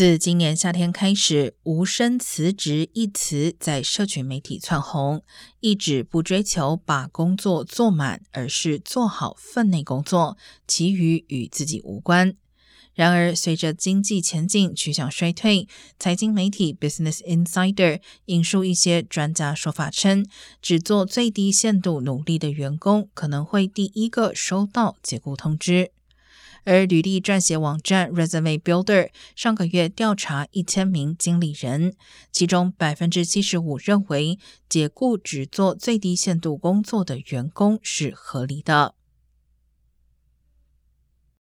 自今年夏天开始，“无声辞职”一词在社群媒体窜红，意指不追求把工作做满，而是做好分内工作，其余与自己无关。然而，随着经济前景趋向衰退，财经媒体 Business Insider 引述一些专家说法称，只做最低限度努力的员工可能会第一个收到解雇通知。而履历撰写网站 Resume Builder 上个月调查一千名经理人，其中百分之七十五认为解雇只做最低限度工作的员工是合理的。